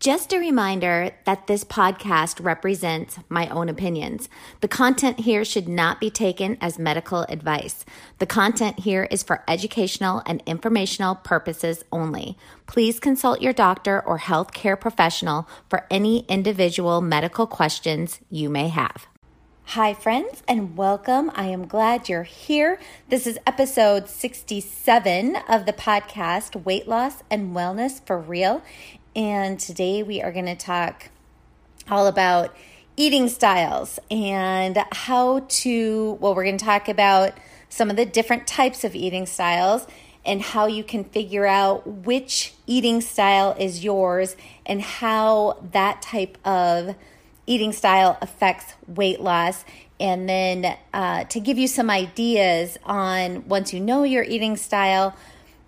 Just a reminder that this podcast represents my own opinions. The content here should not be taken as medical advice. The content here is for educational and informational purposes only. Please consult your doctor or healthcare professional for any individual medical questions you may have. Hi, friends, and welcome. I am glad you're here. This is episode 67 of the podcast Weight Loss and Wellness for Real. And today we are going to talk all about eating styles and how to, well, we're going to talk about some of the different types of eating styles and how you can figure out which eating style is yours and how that type of eating style affects weight loss. And then uh, to give you some ideas on once you know your eating style,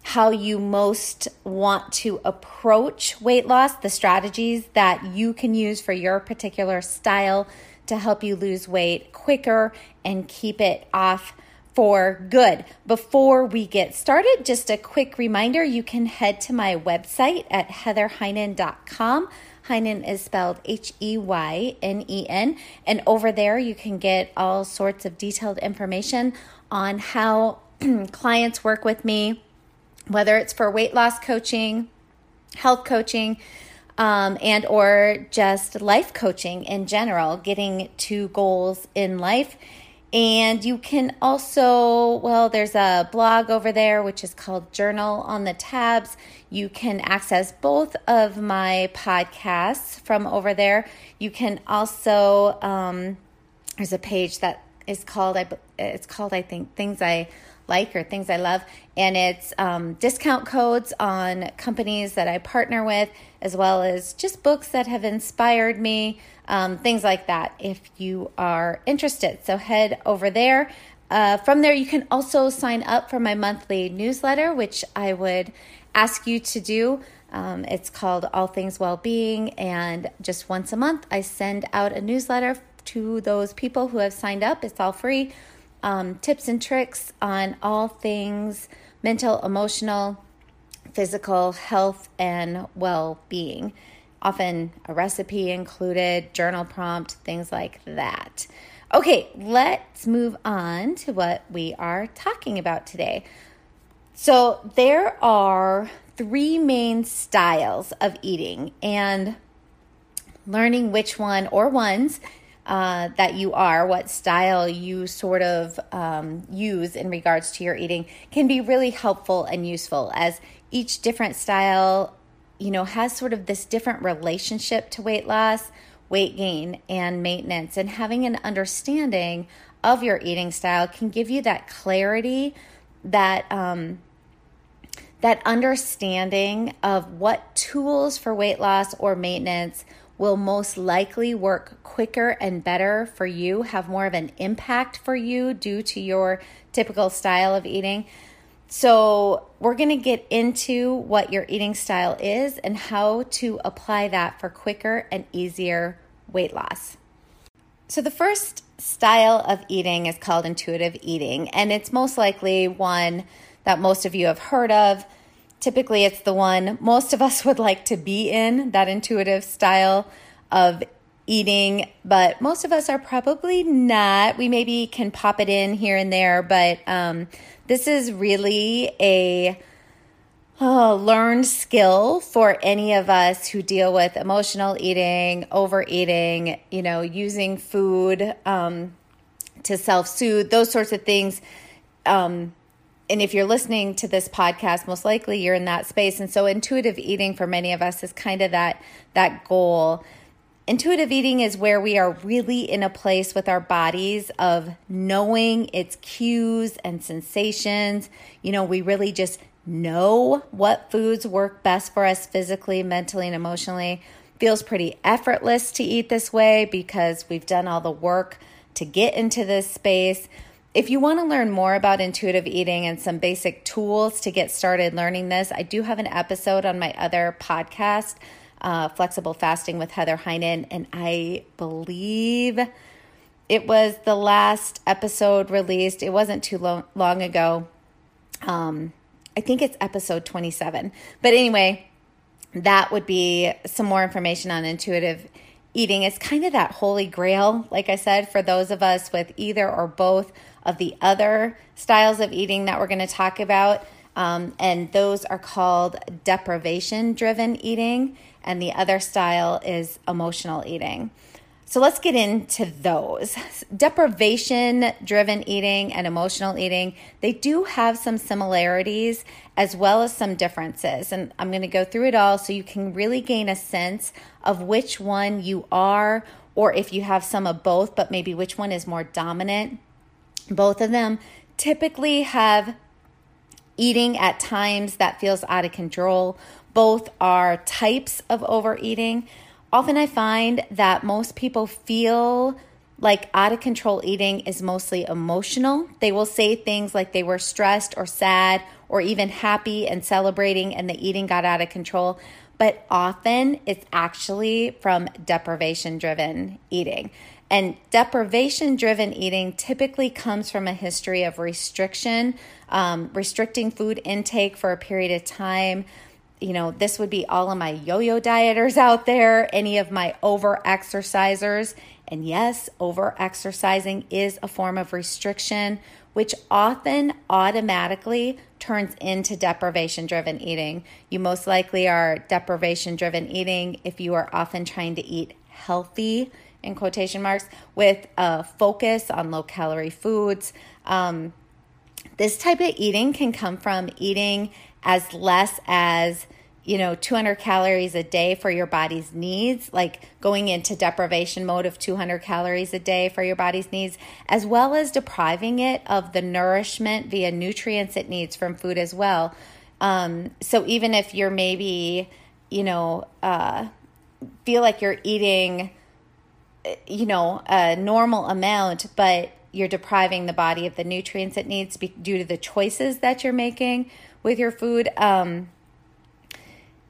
how you most want to approach weight loss, the strategies that you can use for your particular style to help you lose weight quicker and keep it off for good. Before we get started, just a quick reminder you can head to my website at heatherheynen.com. Heynen is spelled H E Y N E N. And over there, you can get all sorts of detailed information on how clients work with me whether it's for weight loss coaching, health coaching, um, and or just life coaching in general, getting to goals in life. And you can also, well, there's a blog over there which is called Journal on the Tabs. You can access both of my podcasts from over there. You can also, um, there's a page that is called, it's called, I think, Things I like or things I love. And it's um, discount codes on companies that I partner with, as well as just books that have inspired me, um, things like that, if you are interested. So head over there. Uh, from there, you can also sign up for my monthly newsletter, which I would ask you to do. Um, it's called All Things Wellbeing, and just once a month, I send out a newsletter to those people who have signed up. It's all free um, tips and tricks on all things mental, emotional, physical health, and well being. Often a recipe included, journal prompt, things like that. Okay, let's move on to what we are talking about today. So, there are three main styles of eating, and learning which one or ones uh, that you are, what style you sort of um, use in regards to your eating, can be really helpful and useful as each different style, you know, has sort of this different relationship to weight loss, weight gain, and maintenance. And having an understanding of your eating style can give you that clarity, that um, that understanding of what tools for weight loss or maintenance will most likely work quicker and better for you, have more of an impact for you due to your typical style of eating. So, we're going to get into what your eating style is and how to apply that for quicker and easier weight loss. So, the first style of eating is called intuitive eating, and it's most likely one that most of you have heard of. Typically, it's the one most of us would like to be in, that intuitive style of eating, but most of us are probably not. We maybe can pop it in here and there, but um, this is really a oh, learned skill for any of us who deal with emotional eating, overeating, you know, using food um, to self soothe, those sorts of things. Um, and if you're listening to this podcast most likely you're in that space and so intuitive eating for many of us is kind of that that goal intuitive eating is where we are really in a place with our bodies of knowing its cues and sensations you know we really just know what foods work best for us physically, mentally, and emotionally. Feels pretty effortless to eat this way because we've done all the work to get into this space. If you want to learn more about intuitive eating and some basic tools to get started learning this, I do have an episode on my other podcast, uh, Flexible Fasting with Heather Heynen, and I believe it was the last episode released. It wasn't too long, long ago. Um, I think it's episode 27. But anyway, that would be some more information on intuitive eating. It's kind of that holy grail, like I said, for those of us with either or both of the other styles of eating that we're going to talk about. Um, and those are called deprivation driven eating, and the other style is emotional eating. So let's get into those. Deprivation driven eating and emotional eating, they do have some similarities as well as some differences. And I'm going to go through it all so you can really gain a sense of which one you are, or if you have some of both, but maybe which one is more dominant. Both of them typically have eating at times that feels out of control. Both are types of overeating often I find that most people feel like out of control eating is mostly emotional. They will say things like they were stressed or sad or even happy and celebrating and the eating got out of control. But often it's actually from deprivation driven eating. And deprivation driven eating typically comes from a history of restriction, um, restricting food intake for a period of time you know, this would be all of my yo yo dieters out there, any of my over exercisers. And yes, over exercising is a form of restriction, which often automatically turns into deprivation driven eating. You most likely are deprivation driven eating if you are often trying to eat healthy, in quotation marks, with a focus on low calorie foods. Um, this type of eating can come from eating as less as you know 200 calories a day for your body's needs like going into deprivation mode of 200 calories a day for your body's needs as well as depriving it of the nourishment via nutrients it needs from food as well um, so even if you're maybe you know uh, feel like you're eating you know a normal amount but you're depriving the body of the nutrients it needs due to the choices that you're making with your food um,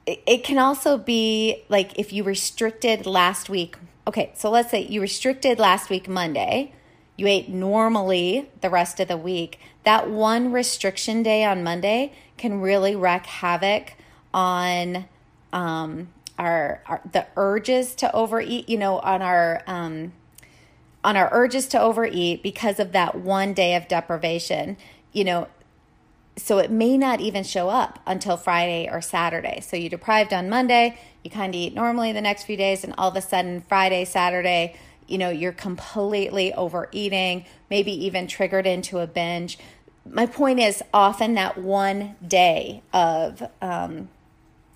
it can also be like if you restricted last week. Okay, so let's say you restricted last week Monday, you ate normally the rest of the week. That one restriction day on Monday can really wreak havoc on um, our, our the urges to overeat. You know, on our um, on our urges to overeat because of that one day of deprivation. You know, so it may not even show up until Friday or Saturday. So you deprived on Monday, you kind of eat normally the next few days, and all of a sudden, Friday, Saturday, you know, you're completely overeating, maybe even triggered into a binge. My point is often that one day of, um,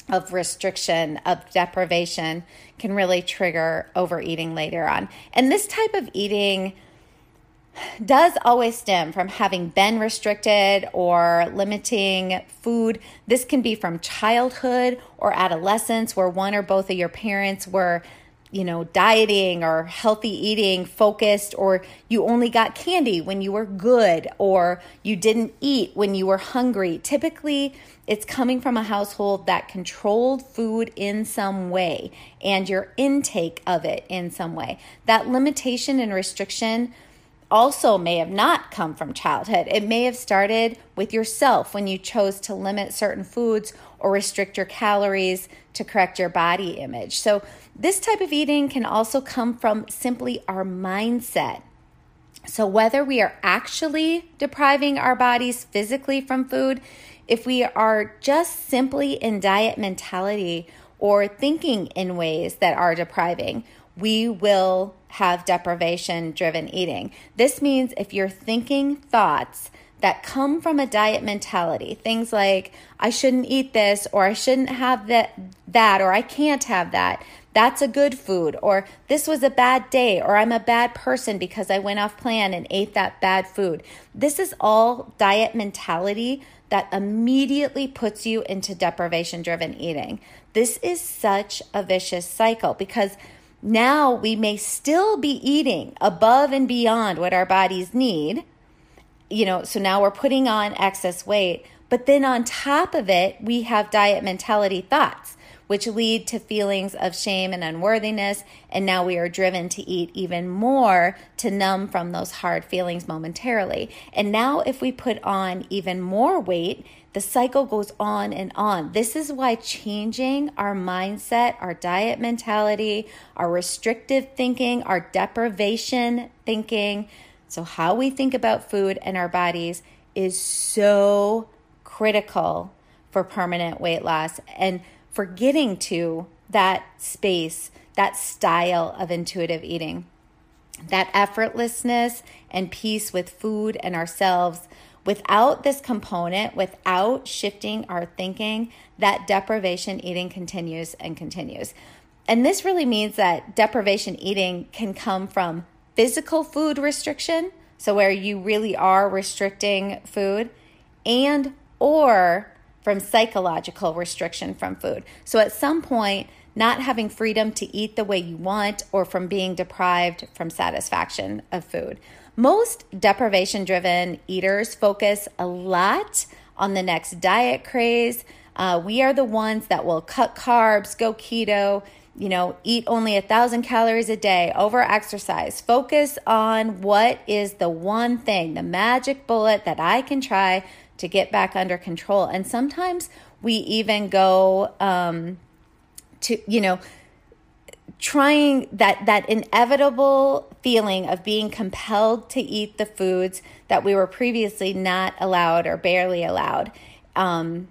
of restriction, of deprivation, can really trigger overeating later on. And this type of eating does always stem from having been restricted or limiting food. This can be from childhood or adolescence where one or both of your parents were you know, dieting or healthy eating focused, or you only got candy when you were good, or you didn't eat when you were hungry. Typically, it's coming from a household that controlled food in some way and your intake of it in some way. That limitation and restriction also may have not come from childhood. It may have started with yourself when you chose to limit certain foods or restrict your calories to correct your body image. So, this type of eating can also come from simply our mindset. So, whether we are actually depriving our bodies physically from food, if we are just simply in diet mentality or thinking in ways that are depriving, we will have deprivation driven eating. This means if you're thinking thoughts that come from a diet mentality, things like I shouldn't eat this or I shouldn't have that that or I can't have that, that's a good food, or this was a bad day, or I'm a bad person because I went off plan and ate that bad food. This is all diet mentality that immediately puts you into deprivation driven eating. This is such a vicious cycle because now we may still be eating above and beyond what our bodies need. You know, so now we're putting on excess weight, but then on top of it, we have diet mentality thoughts which lead to feelings of shame and unworthiness. And now we are driven to eat even more to numb from those hard feelings momentarily. And now, if we put on even more weight, the cycle goes on and on. This is why changing our mindset, our diet mentality, our restrictive thinking, our deprivation thinking, so how we think about food and our bodies is so critical for permanent weight loss. And for getting to that space, that style of intuitive eating, that effortlessness and peace with food and ourselves. Without this component, without shifting our thinking, that deprivation eating continues and continues. And this really means that deprivation eating can come from physical food restriction, so where you really are restricting food, and or from psychological restriction from food. So at some point, not having freedom to eat the way you want or from being deprived from satisfaction of food. Most deprivation driven eaters focus a lot on the next diet craze. Uh, we are the ones that will cut carbs, go keto, you know, eat only a thousand calories a day, over exercise. Focus on what is the one thing, the magic bullet that I can try to get back under control. And sometimes we even go um, to, you know, trying that that inevitable feeling of being compelled to eat the foods that we were previously not allowed or barely allowed um,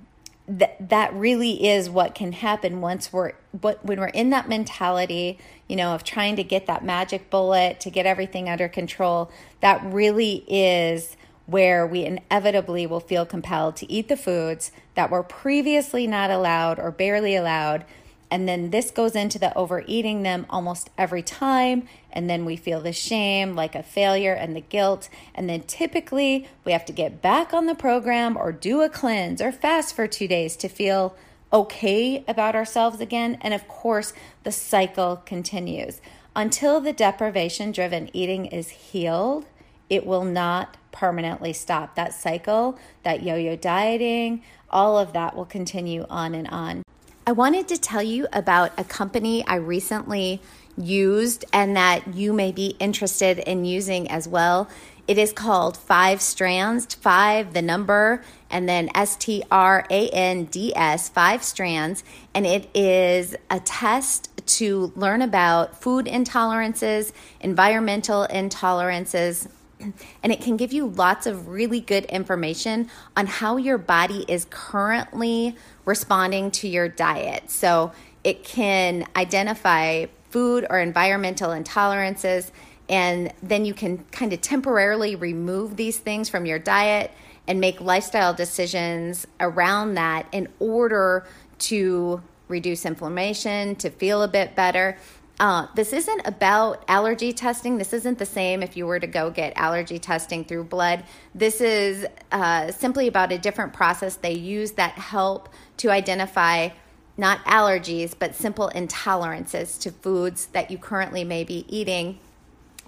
that that really is what can happen once we're when we're in that mentality you know of trying to get that magic bullet to get everything under control that really is where we inevitably will feel compelled to eat the foods that were previously not allowed or barely allowed. And then this goes into the overeating them almost every time. And then we feel the shame, like a failure, and the guilt. And then typically we have to get back on the program or do a cleanse or fast for two days to feel okay about ourselves again. And of course, the cycle continues. Until the deprivation driven eating is healed, it will not permanently stop. That cycle, that yo yo dieting, all of that will continue on and on. I wanted to tell you about a company I recently used and that you may be interested in using as well. It is called Five Strands, five, the number, and then S T R A N D S, five strands. And it is a test to learn about food intolerances, environmental intolerances, and it can give you lots of really good information on how your body is currently responding to your diet. So it can identify food or environmental intolerances, and then you can kind of temporarily remove these things from your diet and make lifestyle decisions around that in order to reduce inflammation, to feel a bit better. Uh, this isn't about allergy testing. This isn't the same if you were to go get allergy testing through blood. This is uh, simply about a different process they use that help to identify not allergies, but simple intolerances to foods that you currently may be eating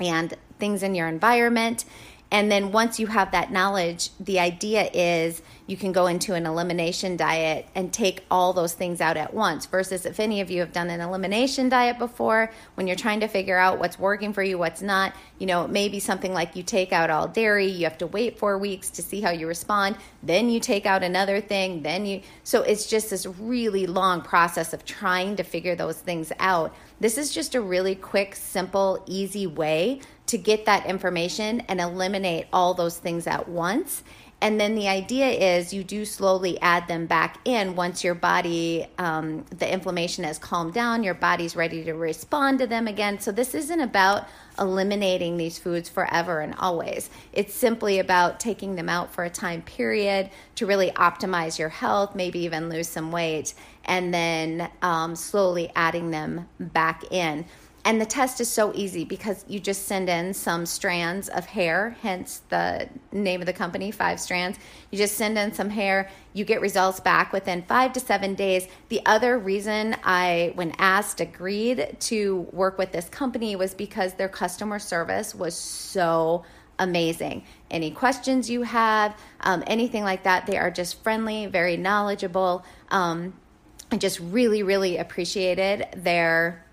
and things in your environment. And then once you have that knowledge, the idea is you can go into an elimination diet and take all those things out at once. Versus if any of you have done an elimination diet before, when you're trying to figure out what's working for you, what's not, you know, it may be something like you take out all dairy, you have to wait four weeks to see how you respond, then you take out another thing, then you. So it's just this really long process of trying to figure those things out. This is just a really quick, simple, easy way to get that information and eliminate all those things at once. and then the idea is you do slowly add them back in once your body, um, the inflammation has calmed down, your body's ready to respond to them again. So, this isn't about eliminating these foods forever and always. It's simply about taking them out for a time period to really optimize your health, maybe even lose some weight, and then um, slowly adding them back in. And the test is so easy because you just send in some strands of hair, hence the name of the company, Five Strands. You just send in some hair, you get results back within five to seven days. The other reason I, when asked, agreed to work with this company was because their customer service was so amazing. Any questions you have, um, anything like that, they are just friendly, very knowledgeable. Um, I just really, really appreciated their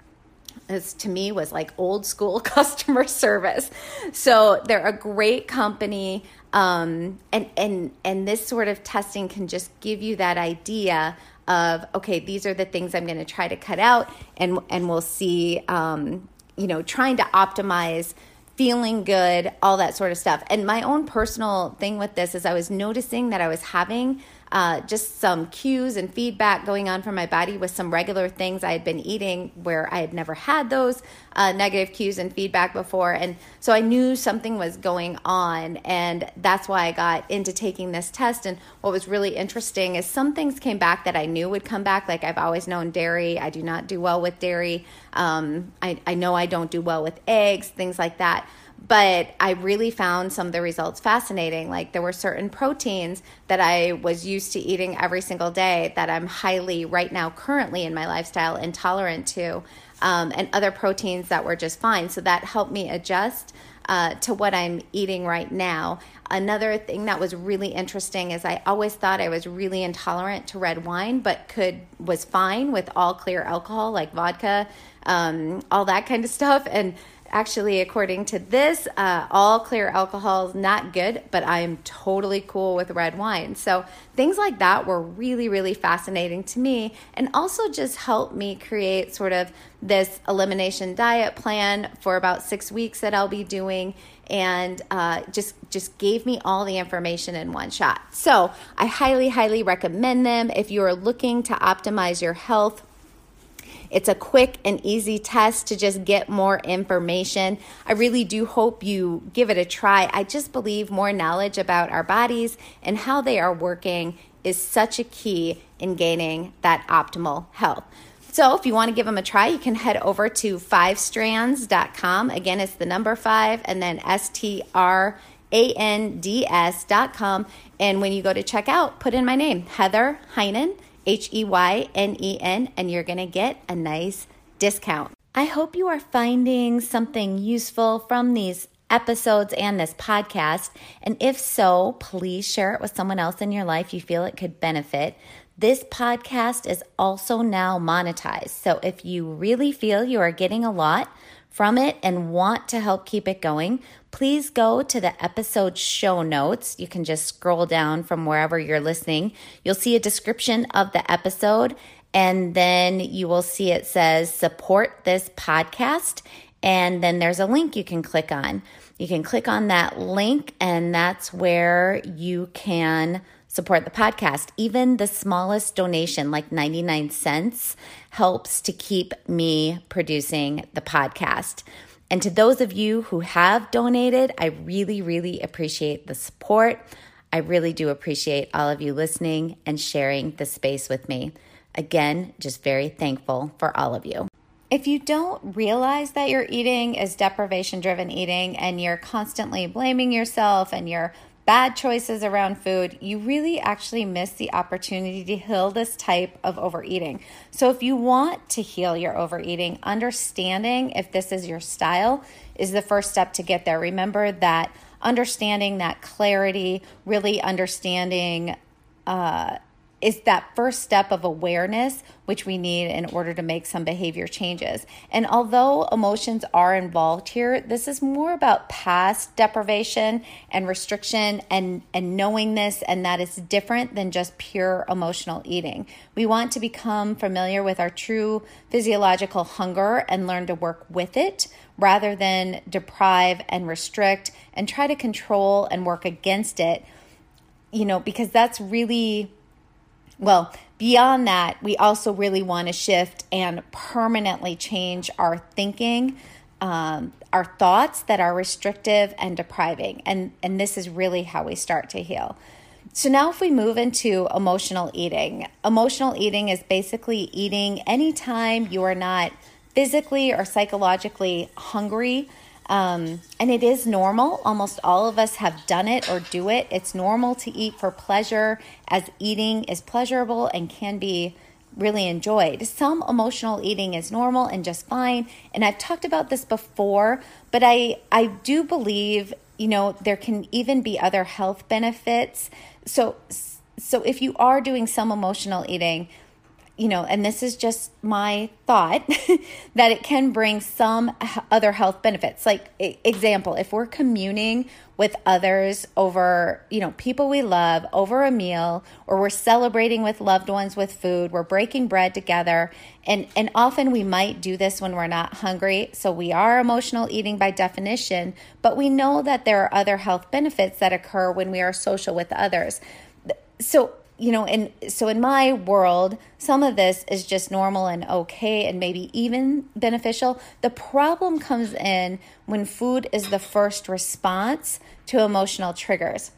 this to me was like old school customer service. So they're a great company. Um, and, and, and this sort of testing can just give you that idea of, okay, these are the things I'm going to try to cut out and, and we'll see, um, you know, trying to optimize feeling good, all that sort of stuff. And my own personal thing with this is I was noticing that I was having uh, just some cues and feedback going on from my body with some regular things I had been eating where I had never had those uh, negative cues and feedback before. And so I knew something was going on. And that's why I got into taking this test. And what was really interesting is some things came back that I knew would come back. Like I've always known dairy, I do not do well with dairy. Um, I, I know I don't do well with eggs, things like that but I really found some of the results fascinating. Like there were certain proteins that I was used to eating every single day that I'm highly, right now, currently in my lifestyle, intolerant to, um, and other proteins that were just fine. So that helped me adjust. Uh, to what I'm eating right now. Another thing that was really interesting is I always thought I was really intolerant to red wine, but could was fine with all clear alcohol like vodka, um, all that kind of stuff. And Actually, according to this, uh, all clear alcohol is not good, but I am totally cool with red wine. So things like that were really, really fascinating to me and also just helped me create sort of this elimination diet plan for about six weeks that I'll be doing and uh, just just gave me all the information in one shot. So I highly, highly recommend them if you are looking to optimize your health it's a quick and easy test to just get more information. I really do hope you give it a try. I just believe more knowledge about our bodies and how they are working is such a key in gaining that optimal health. So, if you want to give them a try, you can head over to fivestrands.com. Again, it's the number five and then S T R A N D S.com. And when you go to check out, put in my name, Heather Heynen H E Y N E N, and you're going to get a nice discount. I hope you are finding something useful from these episodes and this podcast. And if so, please share it with someone else in your life you feel it could benefit. This podcast is also now monetized. So if you really feel you are getting a lot from it and want to help keep it going, please go to the episode show notes. You can just scroll down from wherever you're listening. You'll see a description of the episode, and then you will see it says support this podcast. And then there's a link you can click on. You can click on that link, and that's where you can support the podcast. Even the smallest donation, like 99 cents, helps to keep me producing the podcast. And to those of you who have donated, I really, really appreciate the support. I really do appreciate all of you listening and sharing the space with me. Again, just very thankful for all of you. If you don't realize that your eating is deprivation driven eating and you're constantly blaming yourself and you're bad choices around food, you really actually miss the opportunity to heal this type of overeating. So, if you want to heal your overeating, understanding if this is your style is the first step to get there. Remember that understanding that clarity, really understanding uh, is that first step of awareness, which we need in order to make some behavior changes. And although emotions are involved here, this is more about past deprivation and restriction and, and knowing this, and that is different than just pure emotional eating. We want to become familiar with our true physiological hunger and learn to work with it rather than deprive and restrict and try to control and work against it you know, because that's really, well, beyond that, we also really want to shift and permanently change our thinking. Um, our thoughts that are restrictive and depriving and and this is really how we start to heal so now if we move into emotional eating emotional eating is basically eating anytime you are not physically or psychologically hungry um, and it is normal. Almost all of us have done it or do it. It's normal to eat for pleasure, as eating is pleasurable and can be really enjoyed. Some emotional eating is normal and just fine. And I've talked about this before, but I, I do believe, you know, there can even be other health benefits. So, so if you are doing some emotional eating, you know, and this is just my thought, that it can bring some other health benefits. Like, example, if we're communing with others over, you know, people we love over a meal, or we're celebrating with loved ones with food, we're breaking bread together, and and often we might do this when we're not hungry. So we are emotional eating by definition, but we know that there are other health benefits that occur when we are social with others. So you know, and so in my world, some of this is just normal and okay and maybe even beneficial. The problem comes in when food is the first response to emotional triggers.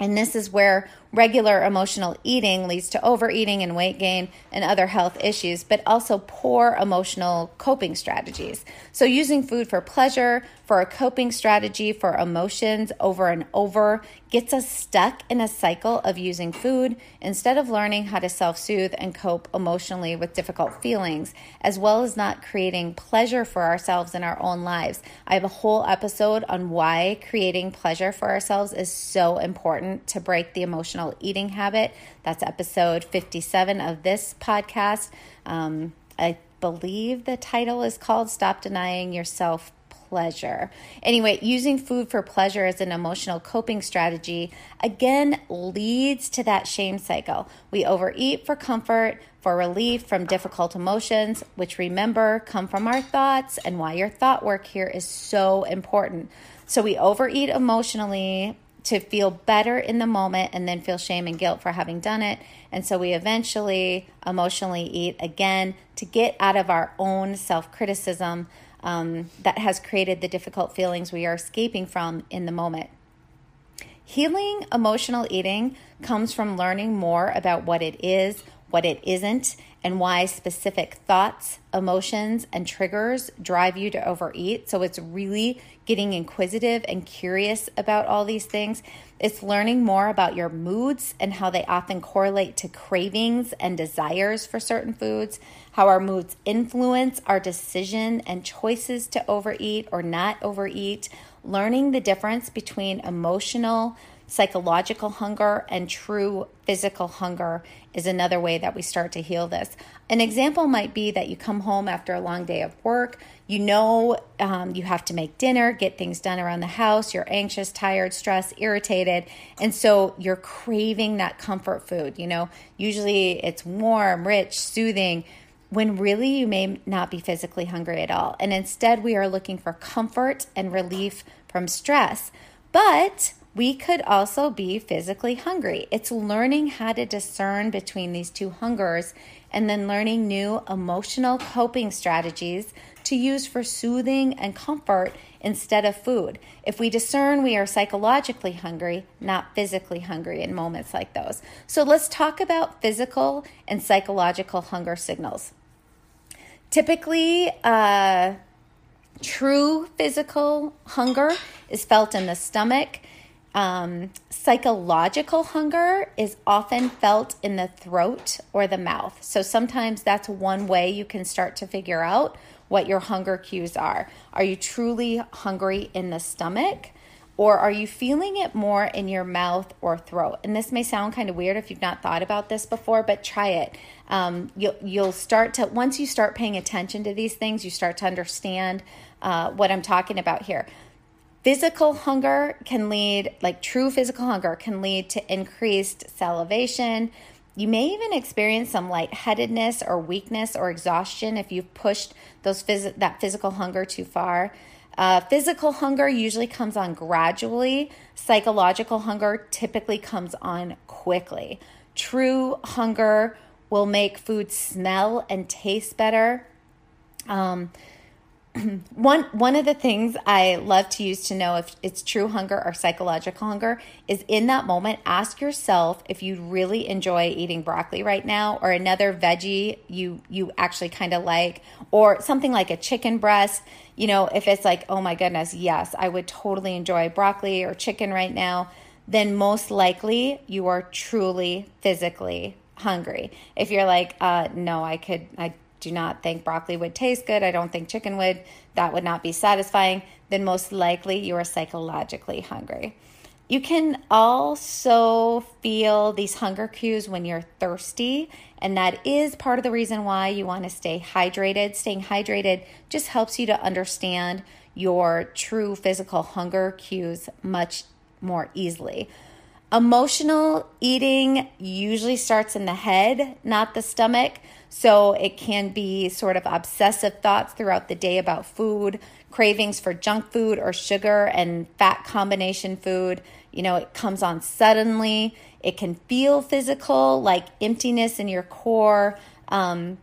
And this is where regular emotional eating leads to overeating and weight gain and other health issues, but also poor emotional coping strategies. So, using food for pleasure, for a coping strategy for emotions over and over, gets us stuck in a cycle of using food instead of learning how to self soothe and cope emotionally with difficult feelings, as well as not creating pleasure for ourselves in our own lives. I have a whole episode on why creating pleasure for ourselves is so important to break the emotional eating habit. That's episode 57 of this podcast. Um, I believe the title is called Stop Denying Yourself pleasure. Anyway, using food for pleasure as an emotional coping strategy again leads to that shame cycle. We overeat for comfort, for relief from difficult emotions, which remember come from our thoughts, and why your thought work here is so important. So we overeat emotionally to feel better in the moment and then feel shame and guilt for having done it. And so we eventually emotionally eat again to get out of our own self criticism um, that has created the difficult feelings we are escaping from in the moment. Healing emotional eating comes from learning more about what it is, what it isn't, and why specific thoughts, emotions, and triggers drive you to overeat. So it's really getting inquisitive and curious about all these things. It's learning more about your moods and how they often correlate to cravings and desires for certain foods, how our moods influence our decision and choices to overeat or not overeat, learning the difference between emotional psychological hunger and true physical hunger is another way that we start to heal this. An example might be that you come home after a long day of work, you know um, you have to make dinner, get things done around the house, you're anxious, tired, stressed, irritated, and so you're craving that comfort food. You know, usually it's warm, rich, soothing when really you may not be physically hungry at all. And instead, we are looking for comfort and relief from stress. But we could also be physically hungry. It's learning how to discern between these two hungers and then learning new emotional coping strategies to use for soothing and comfort instead of food. If we discern we are psychologically hungry, not physically hungry in moments like those. So let's talk about physical and psychological hunger signals. Typically, uh, true physical hunger is felt in the stomach um, psychological hunger is often felt in the throat or the mouth. So sometimes that's one way you can start to figure out what your hunger cues are. Are you truly hungry in the stomach? Or are you feeling it more in your mouth or throat? And this may sound kind of weird if you've not thought about this before, but try it. Um, you'll, you'll start to, once you start paying attention to these things, you start to understand uh, what I'm talking about here. Physical hunger can lead, like true physical hunger, can lead to increased salivation. You may even experience some lightheadedness or weakness or exhaustion if you've pushed those phys- that physical hunger too far. Uh, physical hunger usually comes on gradually, psychological hunger typically comes on quickly. True hunger will make food smell and taste better. Um, one one of the things I love to use to know if it's true hunger or psychological hunger is in that moment ask yourself if you really enjoy eating broccoli right now or another veggie you you actually kind of like or something like a chicken breast. You know if it's like oh my goodness yes I would totally enjoy broccoli or chicken right now then most likely you are truly physically hungry. If you're like uh no I could I do not think broccoli would taste good, I don't think chicken would, that would not be satisfying, then most likely you are psychologically hungry. You can also feel these hunger cues when you're thirsty, and that is part of the reason why you want to stay hydrated. Staying hydrated just helps you to understand your true physical hunger cues much more easily. Emotional eating usually starts in the head, not the stomach. So it can be sort of obsessive thoughts throughout the day about food, cravings for junk food or sugar and fat combination food. You know, it comes on suddenly. It can feel physical, like emptiness in your core. Um,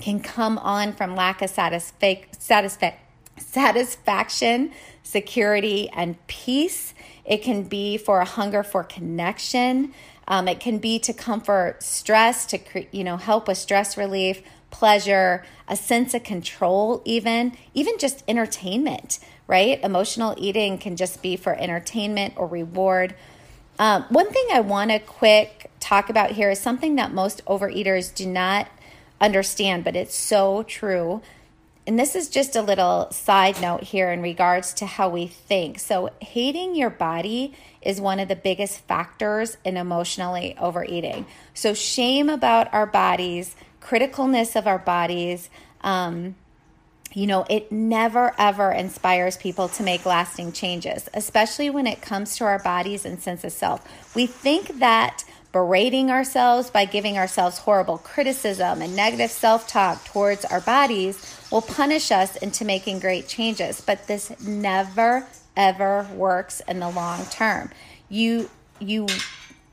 can come on from lack of satisfa- satisfaction, security, and peace. It can be for a hunger for connection. Um, it can be to comfort stress, to you know help with stress relief, pleasure, a sense of control, even even just entertainment. Right? Emotional eating can just be for entertainment or reward. Um, one thing I want to quick talk about here is something that most overeaters do not understand, but it's so true. And this is just a little side note here in regards to how we think. So, hating your body is one of the biggest factors in emotionally overeating. So, shame about our bodies, criticalness of our bodies, um, you know, it never ever inspires people to make lasting changes, especially when it comes to our bodies and sense of self. We think that berating ourselves by giving ourselves horrible criticism and negative self talk towards our bodies will punish us into making great changes. But this never ever works in the long term. You, you,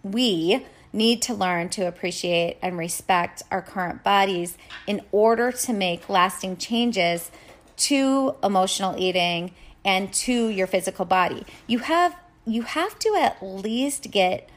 we need to learn to appreciate and respect our current bodies in order to make lasting changes to emotional eating and to your physical body. You have you have to at least get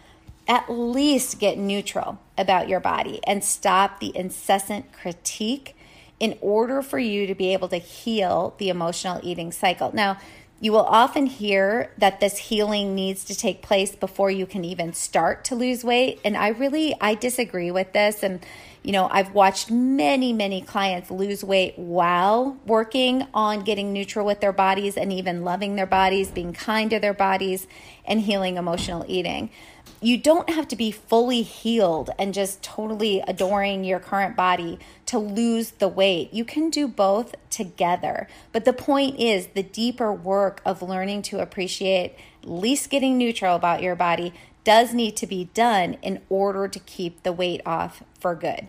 at least get neutral about your body and stop the incessant critique in order for you to be able to heal the emotional eating cycle. Now, you will often hear that this healing needs to take place before you can even start to lose weight. And I really, I disagree with this. And, you know, I've watched many, many clients lose weight while working on getting neutral with their bodies and even loving their bodies, being kind to their bodies, and healing emotional eating you don't have to be fully healed and just totally adoring your current body to lose the weight. You can do both together. But the point is the deeper work of learning to appreciate, at least getting neutral about your body, does need to be done in order to keep the weight off for good.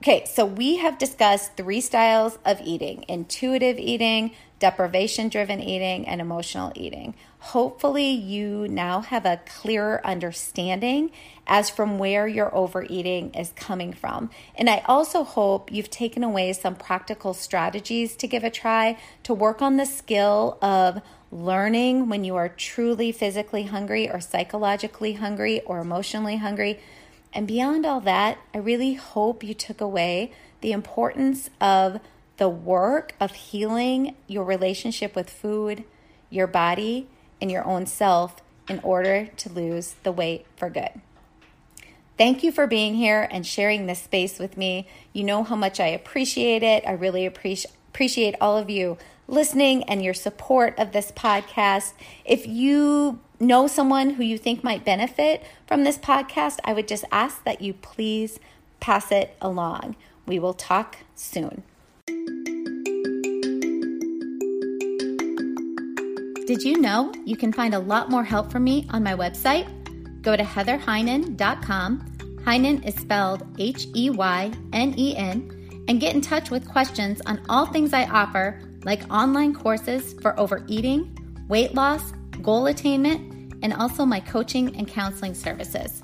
Okay, so we have discussed three styles of eating intuitive eating, deprivation driven eating, and emotional eating. Hopefully, you now have a clearer understanding as from where your overeating is coming from. And I also hope you've taken away some practical strategies to give a try to work on the skill of learning when you are truly physically hungry or psychologically hungry or emotionally hungry. And beyond all that, I really hope you took away the importance of the work of healing your relationship with food, your body, and your own self in order to lose the weight for good. Thank you for being here and sharing this space with me. You know how much I appreciate it. I really appreciate all of you listening and your support of this podcast. If you know someone who you think might benefit from this podcast, I would just ask that you please pass it along. We will talk soon. Did you know you can find a lot more help from me on my website? Go to heatherheynen.com. Heynen is spelled H E Y N E N and get in touch with questions on all things I offer like online courses for overeating, weight loss, goal attainment, and also my coaching and counseling services.